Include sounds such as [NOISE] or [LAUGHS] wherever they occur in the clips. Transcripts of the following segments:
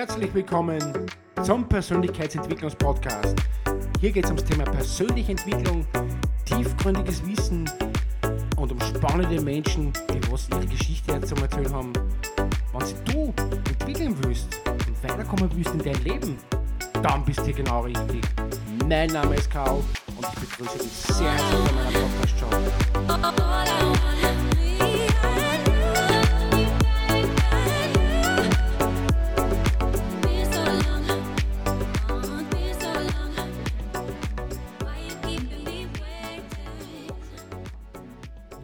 Herzlich willkommen zum Persönlichkeitsentwicklungspodcast. Hier geht es ums Thema persönliche Entwicklung, tiefgründiges Wissen und um spannende Menschen, die was ihre Geschichte zum Erzählen haben. Wenn du entwickeln willst und weiterkommen willst in dein Leben, dann bist du hier genau richtig. Mein Name ist Karl und ich begrüße dich sehr herzlich bei meiner Podcast-Show.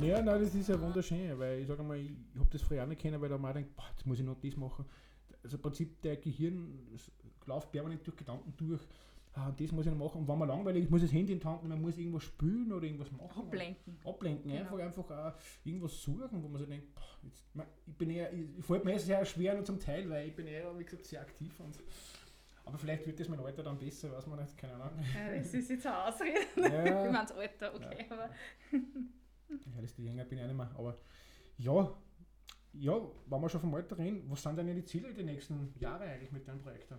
Ja, nein, das ist ja wunderschön, weil ich sage mal, ich habe das früher auch nicht kennen, weil da mal denkt, boah, jetzt muss ich noch das machen. Also im Prinzip, der Gehirn läuft permanent durch Gedanken durch, ah, das muss ich noch machen. Und wenn man langweilig ist, muss das Handy in die Hand nehmen, man muss irgendwas spülen oder irgendwas machen. Ablenken. Ablenken, Genau. einfach, einfach auch irgendwas suchen, wo man sich denkt, boah, jetzt, man, ich bin eher, ich, ich fällt mir eh sehr schwer nur zum Teil, weil ich bin eher, wie gesagt, sehr aktiv und aber vielleicht wird das mein Alter dann besser, weiß man nicht, keine Ahnung. Ja, das ist jetzt eine Ausrede. [LAUGHS] Ja. Ich meine, das Alter, okay, aber Ja, desto jünger bin ich auch nicht mehr. Aber ja, ja, wenn wir schon vom Alter reden, was sind denn die Ziele die nächsten Jahre eigentlich mit deinem Projekt?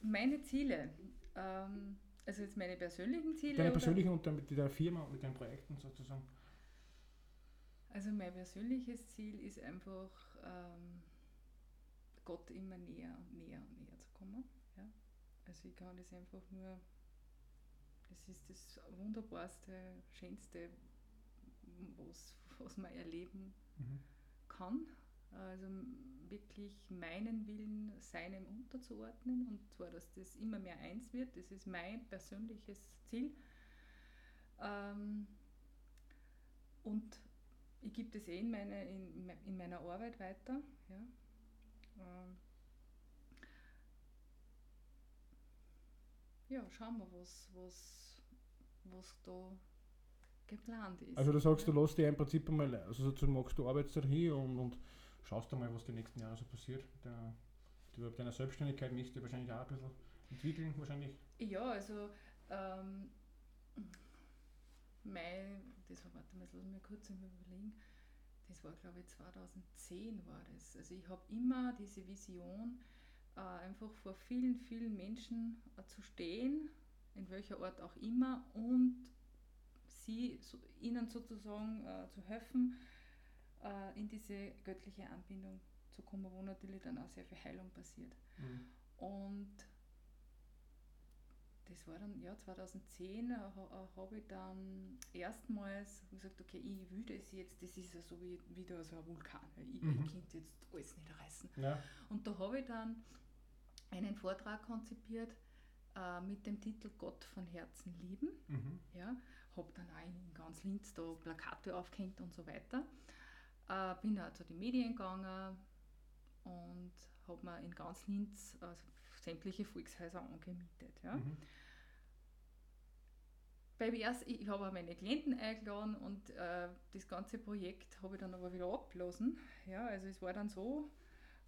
meine Ziele, ähm, also jetzt meine persönlichen Ziele. Deine oder- persönlichen und dann mit der Firma und mit deinen Projekten sozusagen. Also mein persönliches Ziel ist einfach, ähm, Gott immer näher und näher und näher zu kommen. Ja? Also ich kann das einfach nur, das ist das wunderbarste, schönste, was, was man erleben Mhm. kann. Also wirklich meinen Willen seinem unterzuordnen und zwar, dass das immer mehr eins wird. Das ist mein persönliches Ziel. Ähm, und ich gebe das eh in, meine, in, me- in meiner Arbeit weiter. Ja. Ja, schauen wir, was, was, was da geplant ist. Also du sagst, ja. du lässt dich im Prinzip einmal, also sozusagen machst du Arbeitszeit hin und, und schaust einmal, was die nächsten Jahre so passiert. Der, du, deiner Selbstständigkeit möchtest du wahrscheinlich auch ein bisschen entwickeln, wahrscheinlich. Ja, also ähm, Mai, das war, warte mal, jetzt lass mich kurz überlegen, das war glaube ich 2010 war das. Also ich habe immer diese Vision, äh, einfach vor vielen, vielen Menschen äh, zu stehen, in welcher Art auch immer, und sie, so, ihnen sozusagen äh, zu helfen, äh, in diese göttliche Anbindung zu kommen, wo natürlich dann auch sehr viel Heilung passiert. Mhm. Und das war dann, ja, 2010 äh, äh, habe ich dann erstmals gesagt, okay, ich will das jetzt, das ist ja so wie wieder so ein Vulkan. Ich, Mhm. ich könnte jetzt alles niederreißen. Ja. Und da habe ich dann einen Vortrag konzipiert äh, mit dem Titel Gott von Herzen lieben. Mhm. Ja, habe dann auch in ganz Linz da Plakate aufgehängt und so weiter. Äh, bin auch zu den Medien gegangen und habe mir in ganz Linz also sämtliche Volkshäuser angemietet. Ja. Mhm. Beim ersten, ich habe auch meine Klienten eingeladen und äh, das ganze Projekt habe ich dann aber wieder abgelassen. Ja, also es war dann so,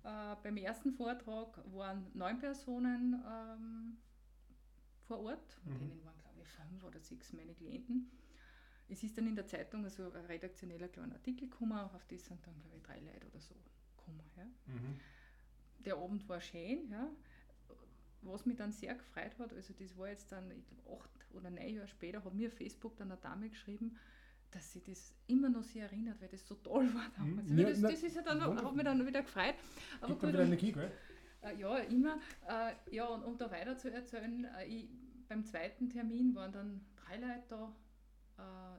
äh, beim ersten Vortrag waren neun Personen ähm, vor Ort, von Mhm. denen waren glaube ich fünf oder sechs meine Klienten. Es ist dann in der Zeitung also ein redaktioneller kleiner Artikel gekommen, auf das sind dann glaube ich drei Leute oder so gekommen. Ja Mhm. der Abend war schön, ja. Was mich dann sehr gefreut hat, also das war jetzt dann, ich glaube, acht oder neun Jahre später, hat mir Facebook dann eine Dame geschrieben, dass sie das immer noch sehr erinnert, weil das so toll war damals. Mhm. Also Ja, das, das ist ja dann, hat mich dann wieder gefreut. Aber Gibt gut, wieder Energie, gell? äh, ja, immer. Äh, ja, und um da weiter zu erzählen, äh, ich, beim zweiten Termin waren dann drei Leute da.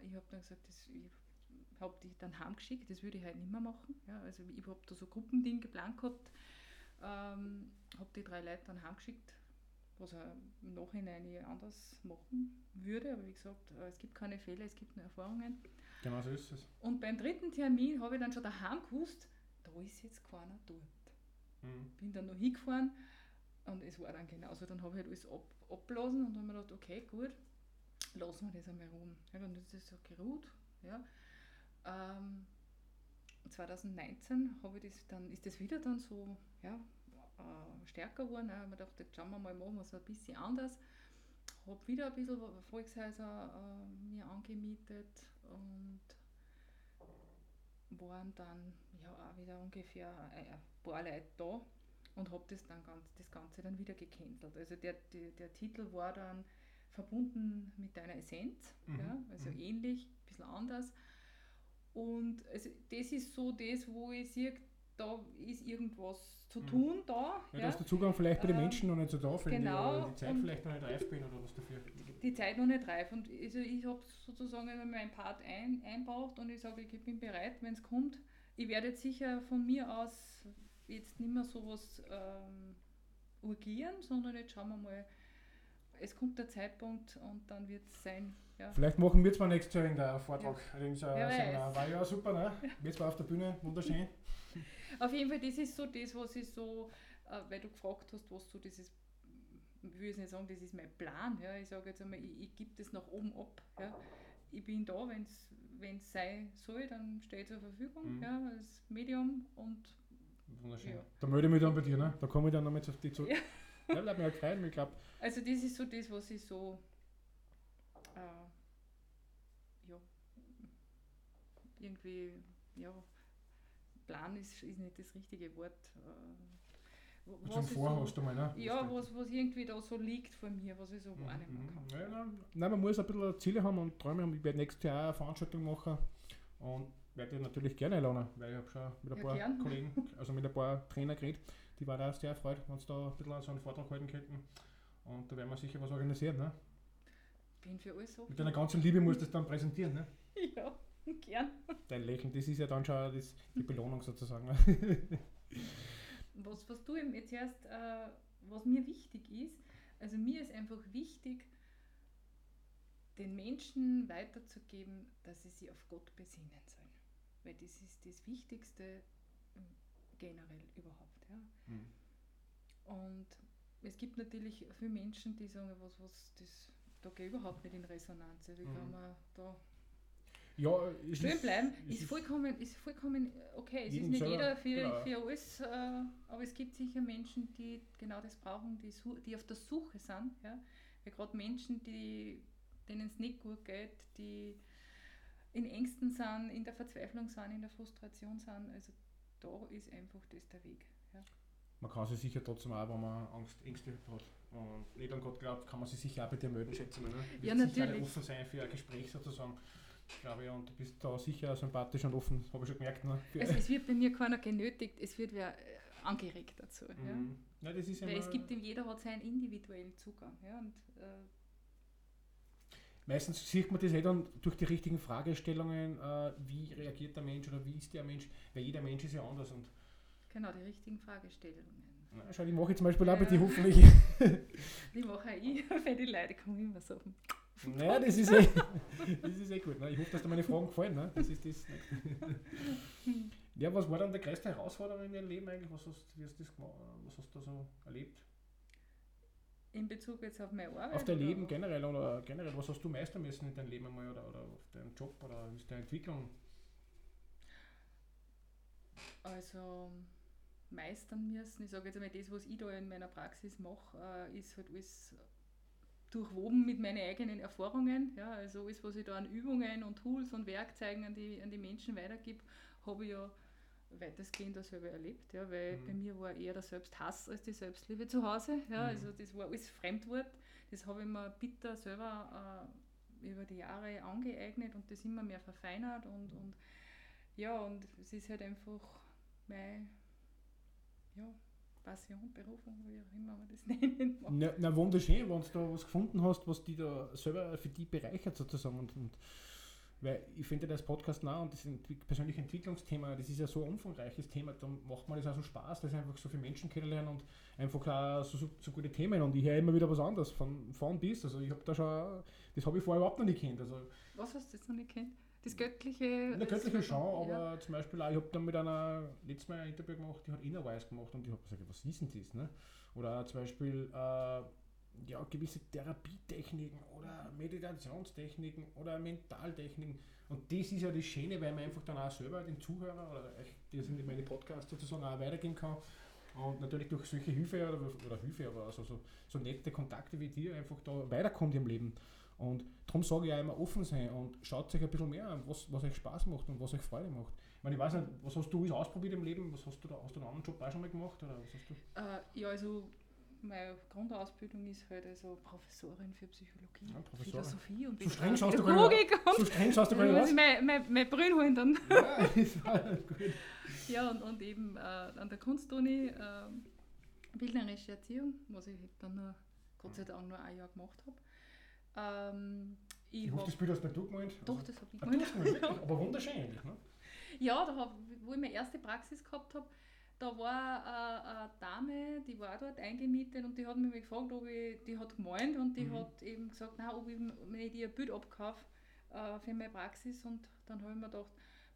Ich habe dann gesagt, das, ich habe die dann heimgeschickt, das würde ich halt nicht mehr machen. Ja, also ich habe da so Gruppending geplant gehabt, ähm, habe die drei Leute dann heimgeschickt, was er im Nachhinein eh anders machen würde. Aber wie gesagt, äh, es gibt keine Fehler, es gibt nur Erfahrungen. Genau so ist es. Und beim dritten Termin habe ich dann schon daheim gewusst, da ist jetzt keiner dort Mhm. bin dann noch hingefahren und es war dann genauso. Dann habe ich halt alles ab, abblasen und dann habe ich gedacht, okay, gut, lassen wir das einmal ruhen. Ja, dann ist das so geruht. Ja. Ähm, 2019 habe ich das dann, ist das wieder dann so ja, äh, stärker geworden. Ich habe mir gedacht, jetzt schauen wir mal, machen wir es ein bisschen anders. Habe wieder ein bisschen Volkshäuser äh, mir angemietet und waren dann ja auch wieder ungefähr ein paar Leute da. und habe das dann ganz, das Ganze dann wieder gecancelt. Also der, der, der Titel war dann verbunden mit deiner Essenz, Mhm, ja, also mhm. ähnlich, ein bisschen anders. Und also das ist so das, wo ich sehe, da ist irgendwas zu Mhm. tun da. Ja, Ja, da ist der Zugang vielleicht bei den Ähm, Menschen noch nicht so da, wenn genau, die, die Zeit vielleicht noch nicht reif bin oder was dafür. die Zeit noch nicht reif. Und also ich habe sozusagen meinen Part ein, einbaut und ich sage, ich bin bereit, wenn es kommt. Ich werde jetzt sicher von mir aus jetzt nicht mehr sowas ähm, urgieren, sondern jetzt schauen wir mal, es kommt der Zeitpunkt und dann wird es sein. Ja. Vielleicht machen wir zwar nächstes Jahr in der Vortrag. Weiß. war ja super, ne? [LAUGHS] Wir zwar auf der Bühne, wunderschön. Auf jeden Fall, das ist so das, was ich so, äh, weil du gefragt hast, was so dieses, ich will jetzt nicht sagen, das ist mein Plan. Ja. Ich sage jetzt einmal, ich, ich gebe das nach oben ab. Ja. Ich bin da, wenn es sein soll, dann stehe ich zur Verfügung Mhm. ja, als Medium und Wunderschön. Ja. Da melde ich mich dann bei dir, ne? Da komme ich dann nochmal auf dich zurück. Ja. Ja, bleib mir halt freuen, ich glaube. also das ist so das, was ich so, äh, ja, irgendwie, ja, Plan ist, ist nicht das richtige Wort. Äh, wo- Zum was ich Vorhast einmal, ne? Ja, was, was irgendwie da so liegt vor mir, was ich so wahrnehmen kann. Mhm. Ja, nein, nein, man muss ein bisschen Ziele haben und Träume haben. Ich werde nächstes Jahr eine Veranstaltung machen und werde natürlich gerne einladen, weil ich habe schon mit ein Ja, paar gern. Kollegen, also mit ein paar Trainer geredet, die waren auch sehr erfreut, wenn sie da ein bisschen so einen Vortrag halten könnten. Und da werden wir sicher was organisieren. Ne? Bin für alles so. Mit deiner ganzen Liebe musst du das dann präsentieren. Ne? [LAUGHS] Ja, [LAUGHS] gern. Dein Lächeln, das ist ja dann schon das, die Belohnung sozusagen. Was, was du eben jetzt erst, äh, was mir wichtig ist, also mir ist einfach wichtig, den Menschen weiterzugeben, dass sie sich auf Gott besinnen sollen. Weil das ist das Wichtigste ähm, generell überhaupt. Ja. Mhm. Und es gibt natürlich viele Menschen, die sagen, was, was, das, da gehe ich überhaupt nicht in Resonanz. Also ich Mhm. kann mir da ja, es stehen ist- bleiben, es ist vollkommen, ist vollkommen okay. Es ist nicht selber, jeder für, genau. für alles, äh, aber es gibt sicher Menschen, die genau das brauchen, die, die auf der Suche sind. Ja? Weil gerade Menschen, die, denen es nicht gut geht, die in Ängsten sind, in der Verzweiflung sind, in der Frustration sind, also da ist einfach das der Weg. Ja? Man kann sich sicher trotzdem auch, wenn man Angst, Ängste hat und nicht an Gott glaubt, kann man sich sicher auch bei dir melden, schätze ich. Ne? Ja, natürlich. offen sein für ein Gespräch sozusagen, glaube ich, und du bist da sicher sympathisch und offen, habe ich schon gemerkt. Ne? Also es wird bei mir keiner genötigt, es wird wer äh, angeregt dazu. Ja? Mhm. ja, das ist Weil es gibt, ihm- jeder hat seinen individuellen Zugang. Ja? Und, äh, meistens sieht man das eh dann durch die richtigen Fragestellungen, äh, wie reagiert der Mensch oder wie ist der Mensch, weil jeder Mensch ist ja anders und Genau, die richtigen Fragestellungen. na, schau, die mache ich zum Beispiel auch bei Ja. dir hoffentlich. [LAUGHS] Die mache ich, [LAUGHS] weil die Leute kommen immer so. Naja, das ist eh, [LAUGHS] das ist eh gut. Ne? Ich hoffe, dass dir meine Fragen gefallen. Ne? Das ist das. ja, was war dann die größte Herausforderung in deinem Leben eigentlich? Was hast, wie hast, du das was hast du da so erlebt? In Bezug jetzt auf meine Arbeit. Auf dein Leben generell oder generell, was hast du meistern müssen in deinem Leben einmal oder, oder auf deinen Job oder wie ist deine Entwicklung? Also meistern müssen. Ich sage jetzt einmal, das, was ich da in meiner Praxis mache, äh, ist halt alles durchwoben mit meinen eigenen Erfahrungen. Ja, also alles, was ich da an Übungen und Tools und Werkzeugen an die, an die Menschen weitergebe, habe ich ja weitestgehend auch selber erlebt. Ja, weil Mhm. bei mir war eher der Selbsthass als die Selbstliebe zu Hause. Ja, Mhm. Also das war alles Fremdwort. Das habe ich mir bitter selber äh, über die Jahre angeeignet und das immer mehr verfeinert und, und ja, und es ist halt einfach meine ja, Passion, Berufung, wie auch immer man das [LAUGHS] nennen mag. Na, na wunderschön, wenn du da was gefunden hast, was die da selber für die bereichert sozusagen. Und, und weil ich finde das Podcast nah und das persönliche Entwicklungsthema, das ist ja so ein umfangreiches Thema, da macht man das auch so Spaß, dass einfach so viele Menschen kennenlernen und einfach auch so, so, so gute Themen und ich höre immer wieder was anderes von, von bis. Also ich habe da schon, das habe ich vorher überhaupt noch nicht kennt. Also Was hast du jetzt noch nicht kennt? Das Göttliche? das- göttlichen schon, ja. aber zum Beispiel auch, ich habe dann mit einer, letztes Mal ein Interview gemacht, die hat Innerwise gemacht und ich habe gesagt, was ist denn das? Ne? Oder zum Beispiel äh, ja, gewisse Therapietechniken oder Meditationstechniken oder Mentaltechniken. Und das ist ja das Schöne, weil man einfach dann auch selber den Zuhörer oder euch, die sind in meine Podcasts sozusagen auch weitergeben kann. Und natürlich durch solche Hilfe oder, oder Hilfe, aber also so, so nette Kontakte wie dir einfach da weiterkommt im Leben. Und darum sage ich auch immer offen sein und schaut euch ein bisschen mehr an, was, was euch Spaß macht und was euch Freude macht. Ich meine, ich weiß nicht, was hast du alles ausprobiert im Leben? Was hast du da, hast du einen anderen Job auch schon mal gemacht? Oder was hast du? Äh, ja, also meine Grundausbildung ist halt also Professorin für Psychologie, Ja, Professorin. Philosophie und So streng schaust du Pädagogik aus. So und streng schaust du gar nicht aus. mein, mein, mein Brühen holen dann. Ja, ist alles gut. [LAUGHS] Ja, und, und eben äh, an der Kunstuni äh, bildnerische Erziehung, was ich dann nur, Gott sei Dank nur ein Jahr gemacht habe. Ähm, ich hab, das Bild hast nicht du gemeint. doch, das habe ich Ah, du gemeint, wirklich? Aber wunderschön eigentlich, ne? Ja, da hab, wo ich meine erste Praxis gehabt habe, da war äh, eine Dame, die war dort eingemietet und die hat mich gefragt, ob ich, die hat gemeint und die Mhm. hat eben gesagt, na, ob ich, wenn ich dir ein Bild abkaufe äh, für meine Praxis und dann habe ich mir gedacht,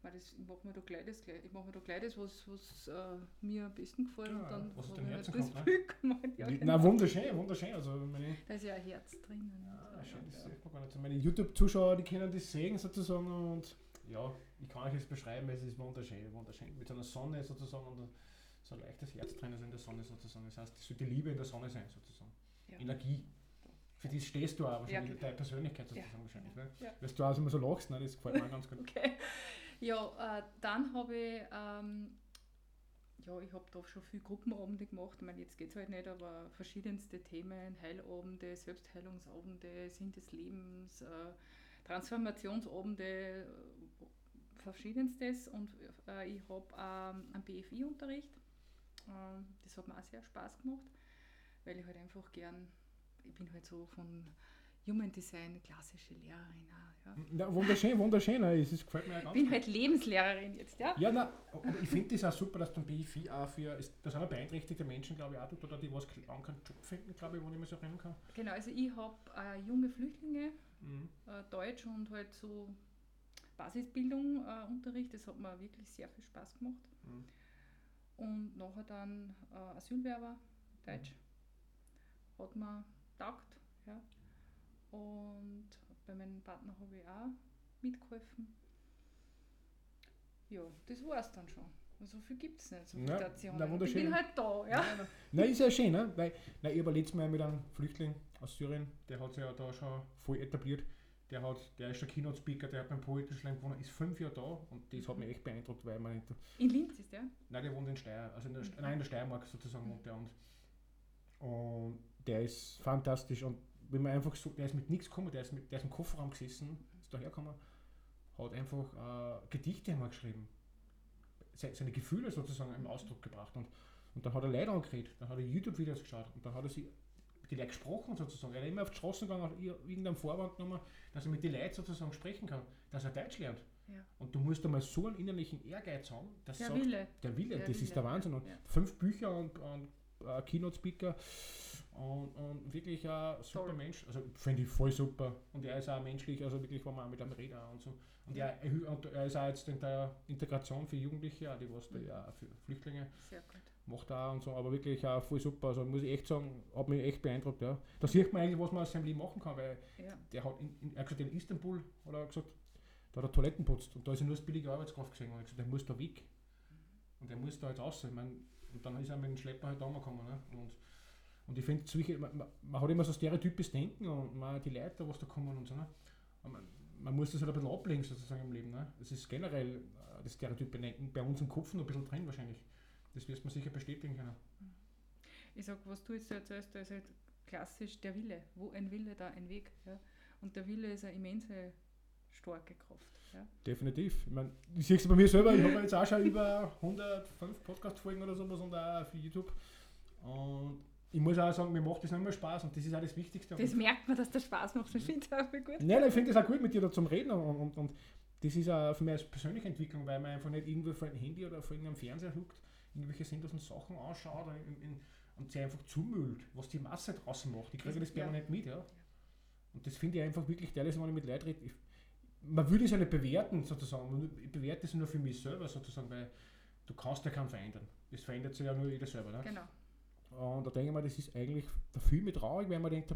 "Mei, das, ich mache mir da gleich das, ich mache mir da gleich das, was, was äh, mir am besten gefällt Ja, und dann was dem Herzen das kommt, ne? Bild gemalt. Ja, Wie- genau. Na, wunderschön, wunderschön. Also, meine, Da ist ja ein Herz drinnen. ja, und so, schön, das ja. sieht man gar nicht. so. Meine YouTube-Zuschauer, die können das sehen sozusagen und ja, ich kann euch das beschreiben, es ist wunderschön, wunderschön. Mit so einer Sonne sozusagen und so ein leichtes Herz drin ist in der Sonne sozusagen. Das heißt, es sollte Liebe in der Sonne sein sozusagen. Ja. Energie. Für das stehst du auch wahrscheinlich, genau. deine Persönlichkeit Ja, sozusagen wahrscheinlich. genau. Ne? Ja. Weil du auch immer so lachst, ne? das gefällt mir ganz gut. Okay. Ja, äh, dann habe ich, ähm, ja, ich habe da schon viele Gruppenabende gemacht. Ich meine, jetzt geht es halt nicht, aber verschiedenste Themen, Heilabende, Selbstheilungsabende, Sinn des Lebens, äh, Transformationsabende, äh, verschiedenstes. Und äh, ich habe ähm, einen BFI-Unterricht. Ähm, das hat mir auch sehr Spaß gemacht, weil ich halt einfach gern, ich bin halt so von Human Design klassische Lehrerin auch, ja. Ja, wunderschön, wunderschön. ne? Es ist, gefällt mir auch ganz bin gut. halt Lebenslehrerin jetzt, ja? Ja, na, ich finde das auch super, dass du ein BIFI auch für, ist, da sind auch beeinträchtigte Menschen, glaube ich, auch oder die was lang keinen Job finden, glaube ich, wo ich mich so erinnern kann. Genau, also ich habe äh, junge Flüchtlinge, Mhm. äh, Deutsch und halt so Basisbildung äh, Unterricht, das hat mir wirklich sehr viel Spaß gemacht. Mhm. Und nachher dann äh, Asylwerber, Deutsch, hat mir taugt, ja. Und bei meinem Partner habe ich auch mitgeholfen. Ja, das war es dann schon. So viel gibt es nicht, so viele Stationen. na, ich bin halt da, ja. Nein, nein. Ist ja schön, ne? Weil, nein, ich habe letztes Mal mit einem Flüchtling aus Syrien, der hat sich ja da schon voll etabliert. Der, hat, der ist der Keynote-Speaker, der hat beim Poetischen Slam gewonnen, ist fünf Jahre da und das hat mich echt beeindruckt, weil man nicht. In Linz ist der. Nein, der wohnt in Steyr, also in der, Mhm. nein, in der Steiermark sozusagen wohnt der und, und der ist fantastisch und wenn man einfach so, der ist mit nichts gekommen, der ist, mit, der ist im Kofferraum gesessen, ist dahergekommen, hat einfach äh, Gedichte einmal geschrieben. Se, seine Gefühle sozusagen im Ausdruck gebracht und, und dann hat er Leute angeredet, dann hat er YouTube-Videos geschaut und dann hat er sie mit den Leuten gesprochen sozusagen. Er ist immer auf die Straße gegangen, hat ir- irgendeinen Vorwand genommen, dass er mit den Leuten sozusagen sprechen kann, dass er Deutsch lernt. Ja. Und du musst einmal so einen innerlichen Ehrgeiz haben, dass Der sagt, Wille. der Wille, Der das Wille, ist der Wahnsinn. Und ja. fünf Bücher und, und äh, Keynote-Speaker und, und wirklich ein super Toll. Mensch. Also finde ich voll super. Und er ist auch menschlich, also wirklich, wenn man auch mit einem redet und so. Und er, er, und er ist auch jetzt in der Integration für Jugendliche, auch die was da Mhm. ja für Flüchtlinge Sehr gut. macht auch und so, aber wirklich auch voll super. Also muss ich echt sagen, hat mich echt beeindruckt. Ja. Da sieht man eigentlich, was man aus seinem Leben machen kann, weil Ja. der hat in, in, er hat gesagt, in Istanbul hat er gesagt, da hat er Toiletten putzt und da ist er nur als billige Arbeitskraft gesehen. Und er gesagt, der muss da weg. Und der muss da jetzt raus. Ich mein, und dann ist er mit dem Schlepper halt angekommen. Ne? Und, und ich finde, man, man, hat immer so stereotypes Denken und man, die Leute, was da kommen und so. Ne? Man, man muss das halt ein bisschen ablegen sozusagen im Leben. Ne? Das ist generell äh, das stereotype Denken bei uns im Kopf noch ein bisschen drin wahrscheinlich. Das wirst man sicher bestätigen können. Ich sag, was du jetzt erzählst, da ist halt klassisch der Wille. Wo ein Wille, da ein Weg. Ja? Und der Wille ist eine immense starke Kraft. Ja? Definitiv. Ich, mein, ich sehe es bei mir selber, ich habe jetzt auch schon über 105 Podcast-Folgen oder sowas und auch für YouTube. Und ich muss auch sagen, mir macht das nicht mehr Spaß und das ist auch das Wichtigste. Das und, merkt man, dass das Spaß macht. Ich finde es auch gut. nein, nein, ich finde das auch gut mit dir da zum Reden und, und, und das ist auch für mich als persönliche Entwicklung, weil man einfach nicht irgendwo vor einem Handy oder vor irgendeinem Fernseher huckt, irgendwelche sinnlosen Sachen anschaut und, in, in, und sich einfach zumüllt, was die Masse draußen macht. Ich kriege das Ja. permanent mit, ja. Und das finde ich einfach wirklich teilweise, wenn ich mit Leuten rede, ich, man würde es ja nicht bewerten, sozusagen. Ich bewerte es nur für mich selber, sozusagen, weil du kannst ja keinen verändern. Das verändert sich ja nur jeder selber. Ne? Genau. Und da denke ich mir, das ist eigentlich viel mit traurig, weil man denkt,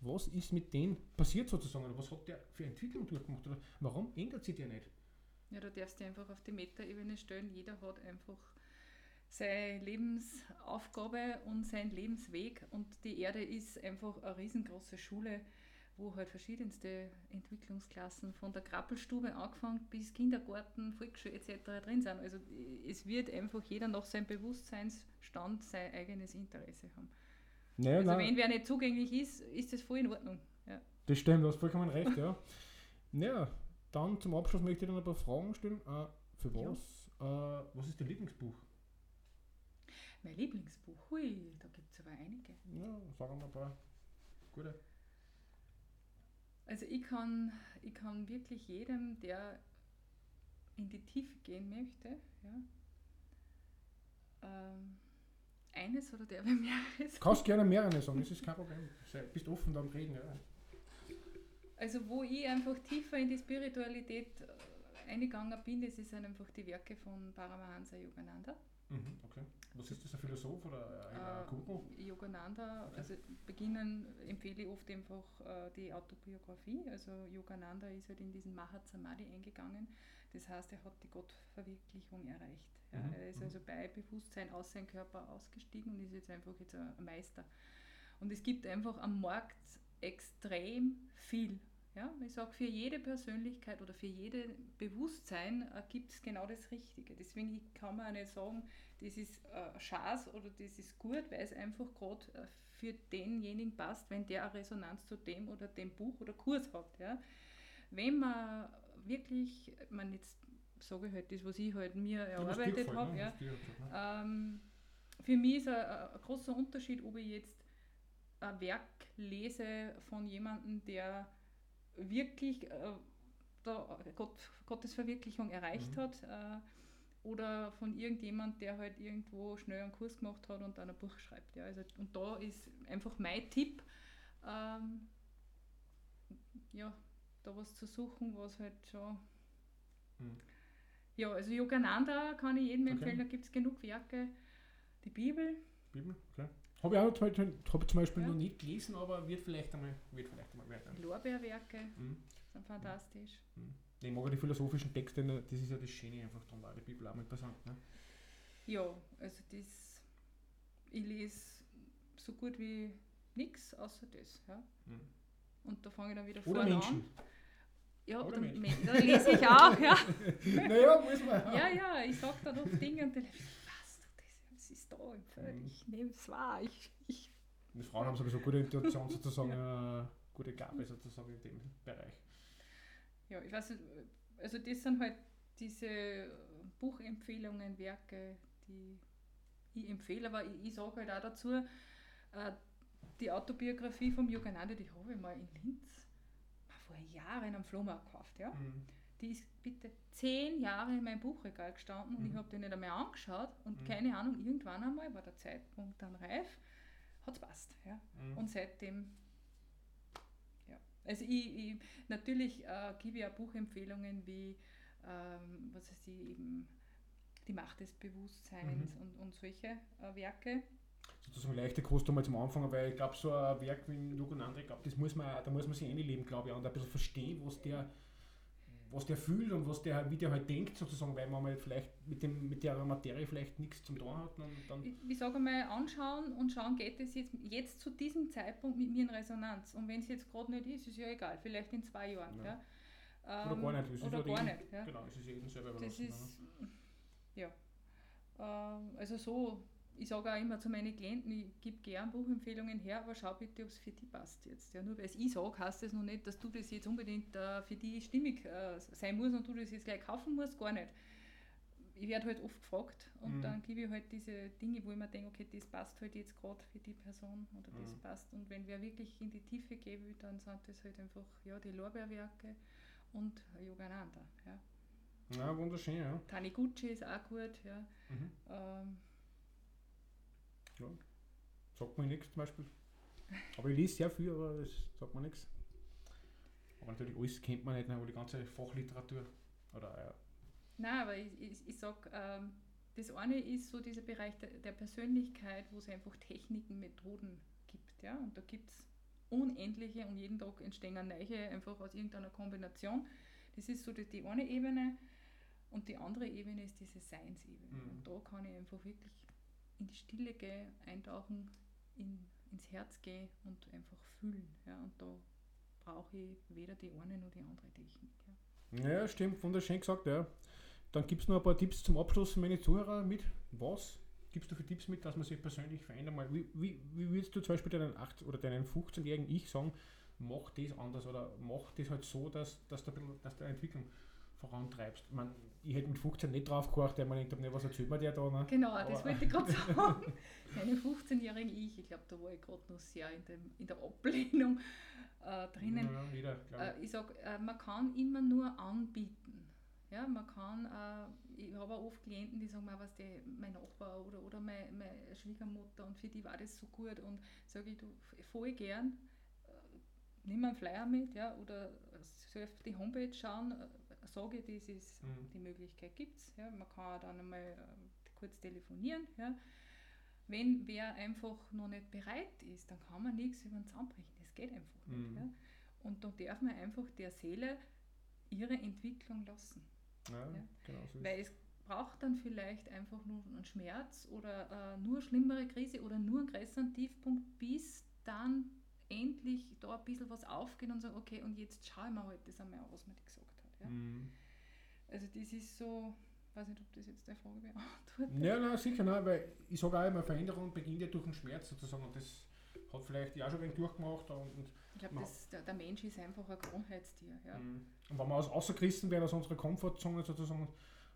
was ist mit denen passiert sozusagen? Oder was hat der für Entwicklung durchgemacht? Oder warum ändert sich der nicht? Ja, da darfst du einfach auf die Metaebene stellen. Jeder hat einfach seine Lebensaufgabe und seinen Lebensweg und die Erde ist einfach eine riesengroße Schule, wo halt verschiedenste Entwicklungsklassen von der Krabbelstube angefangen bis Kindergarten, Volksschule etc. drin sind. Also es wird einfach jeder nach seinem Bewusstseinsstand sein eigenes Interesse haben. Naja, Also nein, wenn wer nicht zugänglich ist, ist das voll in Ordnung. Ja. das stimmt, du hast vollkommen recht, ja. Naja, dann zum Abschluss möchte ich dir noch ein paar Fragen stellen. Äh, für Ja. was? Äh, was ist dein Lieblingsbuch? Mein Lieblingsbuch, hui, da gibt es aber einige. Ja, sagen wir ein paar gute. Also ich kann, ich kann wirklich jedem, der in die Tiefe gehen möchte, ja, ähm, eines oder der wir mehreres. Du kannst gerne mehrere sagen, das ist kein Problem. Sei- Bist offen beim Reden, ja. Also wo ich einfach tiefer in die Spiritualität äh, eingegangen bin, das sind einfach die Werke von Paramahansa Yogananda. Mhm, okay. Was ist das, ein Philosoph oder ein, ein Äh, Guru? Yogananda, Okay. also beginnen empfehle ich oft einfach äh, die Autobiografie. Also Yogananda ist halt in diesen Mahatsamadhi eingegangen. Das heißt, er hat die Gottverwirklichung erreicht. Ja. Mhm, Er ist mhm. also bei Bewusstsein aus seinem Körper ausgestiegen und ist jetzt einfach jetzt ein Meister. Und es gibt einfach am Markt extrem viel. Ja, ich sage, für jede Persönlichkeit oder für jedes Bewusstsein äh, gibt es genau das Richtige. Deswegen kann man auch nicht sagen, das ist äh, oder das ist gut, weil es einfach gerade äh, für denjenigen passt, wenn der eine Resonanz zu dem oder dem Buch oder Kurs hat. Ja. Wenn man wirklich, man jetzt sage ich halt das, was ich halt mir Ja, erarbeitet habe, ne? ja, dir gefällt, ne? ähm, für mich ist ein, ein großer Unterschied, ob ich jetzt ein Werk lese von jemandem, der wirklich äh, Gott, Gottes Verwirklichung erreicht Mhm. hat, äh, oder von irgendjemand, der halt irgendwo schnell einen Kurs gemacht hat und dann ein Buch schreibt. Ja. Also, und da ist einfach mein Tipp, ähm, ja, da was zu suchen, was halt schon. Mhm. Ja, also Yogananda kann ich jedem Okay. empfehlen, da gibt es genug Werke. Die Bibel, Bibel, okay. Habe ich auch zum Beispiel, hab ich zum Beispiel Ja. noch nicht gelesen, aber wird vielleicht einmal, wird vielleicht einmal werden. die Lorbeerwerke Mhm. sind fantastisch. Ich mag auch die philosophischen Texte, das ist ja das Schöne einfach dran, weil die Bibel auch mal interessant. Ne? Ja, also das, ich lese so gut wie nichts außer das. Ja. Mhm. Und da fange ich dann wieder Oder vorne Menschen. an. Ja, Oder. Men- da lese ich auch, ja. [LAUGHS] naja, muss man. Ja, ja, ich sage dann oft Dinge und dann was, du, das, das ist da im Feld, Mhm. ich nehme es wahr, ich, ich Die Frauen haben sowieso gute Intuition sozusagen, äh, gute Gabe sozusagen in dem Bereich. Ja, ich weiß nicht, also das sind halt diese Buchempfehlungen, Werke, die ich empfehle, aber ich, ich sage halt auch dazu, äh, die Autobiografie vom Yogananda, die habe ich mal in Linz vor Jahren am Flohmarkt gekauft. Ja? Mhm. Die ist bitte zehn Jahre in meinem Buchregal gestanden und Mhm. ich habe die nicht einmal angeschaut und Mhm. keine Ahnung, irgendwann einmal war der Zeitpunkt dann reif, hat es passt. Ja? Mhm. Und seitdem, ja. Also ich, ich natürlich äh, gebe ich auch Buchempfehlungen wie, ähm, was heißt die eben, die Macht des Bewusstseins Mhm. und, und solche äh, Werke. sozusagen leichte Kost einmal zum Anfangen, weil ich glaube, so ein Werk wie ein Yogananda, ich glaube, das muss man, da muss man sich einleben, glaube ich, und ein bisschen verstehen, was der, was der fühlt und was der, wie der halt denkt, sozusagen, weil man mal vielleicht mit, dem, mit der Materie vielleicht nichts zum tun hat. Und dann, Ich, ich sage mal, anschauen und schauen, geht es jetzt, jetzt zu diesem Zeitpunkt mit mir in Resonanz. Und wenn es jetzt gerade nicht ist, ist ja egal, vielleicht in zwei Jahren. Ja. Ja. Oder gar nicht, das ist Oder ja gar die- nicht. Ja. genau, das ist jedem selber Das überlassen. ist, ja. Ähm, also so, ich sage auch immer zu meinen Klienten, ich gebe gern Buchempfehlungen her, aber schau bitte, ob es für die passt jetzt. Ja, nur weil es ich sage, heißt das noch nicht, dass du das jetzt unbedingt äh, für die stimmig äh, sein muss und du das jetzt gleich kaufen musst, gar nicht. Ich werde halt oft gefragt und Mhm. dann gebe ich halt diese Dinge, wo ich mir denke, okay, das passt halt jetzt gerade für die Person oder das Mhm. passt. Und wenn wer wirklich in die Tiefe gehen will, dann sind das halt einfach ja, die Lorbeerwerke und Yogananda. Ja. Ja, wunderschön, ja. Taniguchi ist auch gut, ja. Mhm. Ähm, Sagt mir nichts zum Beispiel. Aber ich lese sehr viel, aber das sagt mir nichts. Aber natürlich alles kennt man nicht, ne, aber die ganze Fachliteratur. Oder ja. nein, aber ich, ich, ich sag, ähm, das eine ist so dieser Bereich der, der Persönlichkeit, wo es einfach Techniken, Methoden gibt, ja. Und da gibt es unendliche und jeden Tag entstehen neue, einfach aus irgendeiner Kombination. Das ist so die, die eine Ebene. Und die andere Ebene ist diese Seinsebene. Mhm. Und da kann ich einfach wirklich in die Stille gehen, eintauchen, in, ins Herz gehen und einfach fühlen. Ja? Und da brauche ich weder die eine noch die andere Technik. Ja. Ja, stimmt, wunderschön gesagt, ja. Dann gibt es noch ein paar Tipps zum Abschluss für meine Zuhörer mit. Was gibst du für Tipps mit, dass man sich persönlich verändern mal? Wie, wie, wie würdest du zum Beispiel deinen 8 oder deinen 15-jährigen Ich sagen, mach das anders oder mach das halt so, dass, dass, bisschen- dass eine Entwicklung vorantreibst? Ich, mein, ich hätte mit 15 nicht drauf geachtet, weil man denkt, ne, was erzählt mir der da? Ne? Genau, das Aber- wollte ich gerade [LAUGHS] sagen. Meine 15-jährigen Ich, ich glaube, da war ich gerade noch sehr in, dem, in der Ablehnung äh, drinnen. Ja, glaub Äh, ich sage, äh, man kann immer nur anbieten. Ja, man kann, äh, ich habe auch oft Klienten, die sagen, was die, mein Nachbar oder, oder meine, meine Schwiegermutter und für die war das so gut und sage ich, du voll gern, äh, nimm einen Flyer mit ja, oder soll auf die Homepage schauen, äh, sage ich, das ist, Mhm. die Möglichkeit gibt es. Ja, man kann dann einmal äh, kurz telefonieren. Ja. Wenn wer einfach noch nicht bereit ist, dann kann man nichts über den Zaun brechen. Das geht einfach nicht. Mhm. Ja. Und da darf man einfach der Seele ihre Entwicklung lassen. Ja, genau so Weil es braucht dann vielleicht einfach nur einen Schmerz oder äh, nur eine schlimmere Krise oder nur einen größeren Tiefpunkt, bis dann endlich da ein bisschen was aufgeht und sagen, okay, und jetzt schaue ich mir halt das einmal an, was mir die gesagt. Ja. Mhm. Also das ist so, weiß nicht, ob das jetzt deine Frage beantwortet. Ja, nein, sicher, nein, weil ich sage auch immer, Veränderung beginnt ja durch den Schmerz sozusagen und das hat vielleicht ja auch schon ein wenig durchgemacht und, und, Ich glaube, der, der Mensch ist einfach ein Gewohnheitstier. Ja. und wenn wir aus, rausgerissen werden aus unserer Komfortzone sozusagen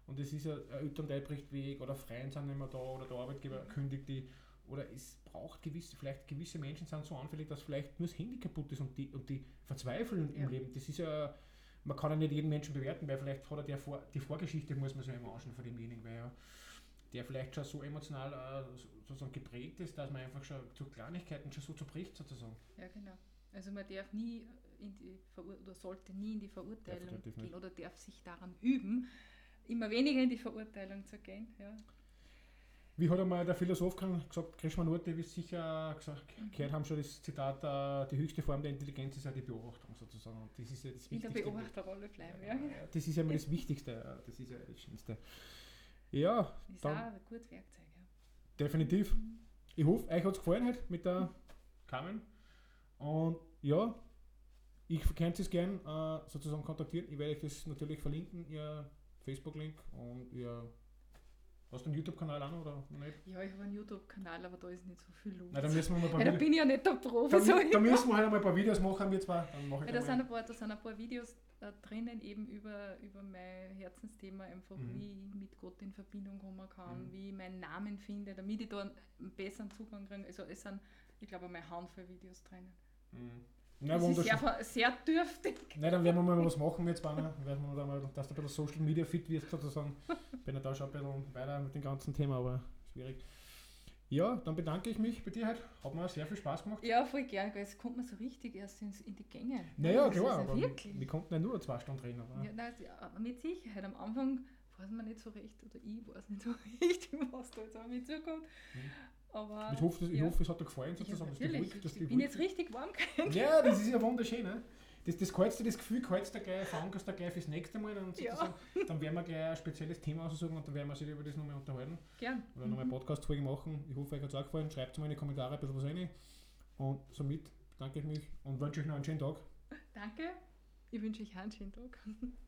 und es ist ja ein Elternteil bricht weg oder Freien sind nicht mehr da oder der Arbeitgeber Mhm. kündigt die oder es braucht gewisse, vielleicht gewisse Menschen sind so anfällig, dass vielleicht nur das Handy kaputt ist und die, und die verzweifeln Ja. im Leben. Das ist ja, man kann ja nicht jeden Menschen bewerten, weil vielleicht hat er der Vor, die Vorgeschichte, muss man sich immer anschauen von demjenigen, weil er der vielleicht schon so emotional äh, so- sozusagen geprägt ist, dass man einfach schon zu Kleinigkeiten schon so zerbricht sozusagen. Ja, genau. Also man darf nie in die Verur oder sollte nie in die Verurteilung gehen oder darf sich daran üben, immer weniger in die Verurteilung zu gehen. Ja. Wie hat einmal der Philosoph gesagt, Krishnamurti wird sicher gesagt, gehört haben schon das Zitat, äh, die höchste Form der Intelligenz ist ja die Beobachtung sozusagen. Und das ist ja das In der Wichtigste. Beobachterrolle bleiben. Ja. Das ist ja immer das Wichtigste, äh, das ist ja das Schönste. Ja, Ist Dann- auch ein gutes Werkzeug. Ja. definitiv. Ich hoffe, euch hat es gefallen heute mit der Carmen. Und ja, ich könnt es gern äh, sozusagen kontaktieren. Ich werde euch das natürlich verlinken, ihr Facebook-Link und ihr. Hast du einen YouTube-Kanal an oder nicht? ja, ich habe einen YouTube-Kanal, aber da ist nicht so viel los. Nein, dann müssen wir mal ein paar ja, da bin ich ja nicht der Profi. dann mal. müssen wir halt einmal ein paar Videos machen, wir zwei. Dann mache ich Ja, da, da sind mal. ein paar, da sind ein paar Videos äh, drinnen, eben über, über mein Herzensthema, einfach Mhm. wie ich mit Gott in Verbindung kommen kann, Mhm. wie ich meinen Namen finde, damit ich da einen besseren Zugang kriege. Also es sind, ich glaube, eine Handvoll Videos drinnen. Mhm. Na, das ist sehr, sehr dürftig. Nein, dann werden wir mal was machen jetzt, Banner. Werden wir mal, dass du ein bisschen Social Media fit wirst, sozusagen. Bin ja da schon ein bisschen weiter mit dem ganzen Thema, aber schwierig. Ja, dann bedanke ich mich bei dir heute. Hat mir sehr viel Spaß gemacht. Ja, voll gern, weil es kommt man so richtig erst ins, in die Gänge. Naja, das klar, ja aber wirklich. wir konnten ja nur zwei Stunden reden. Aber Ja, nein, mit Sicherheit. Am Anfang weiß man nicht so recht, oder ich weiß nicht so [LAUGHS] recht, was da jetzt auf mich zukommt. Mhm. Aber ich, hoffe, das- ich ja. hoffe, es hat dir gefallen, Ja, sozusagen. die natürlich. Wolke- ich bin jetzt richtig warm geworden. Ja, das ist [LAUGHS] ja wunderschön. Ne? Das, das kannst du das Gefühl, kannst du gleich, verankerst du gleich fürs nächste Mal. Dann, Ja. dann werden wir gleich ein spezielles Thema aussuchen und dann werden wir sich über das nochmal unterhalten. Gern. oder nochmal eine Podcast-Folge machen. Ich hoffe, euch hat es auch gefallen. Schreibt mal in die Kommentare ein bisschen was rein. Und somit bedanke ich mich und wünsche euch noch einen schönen Tag. Danke. Ich wünsche euch einen schönen Tag. [LAUGHS]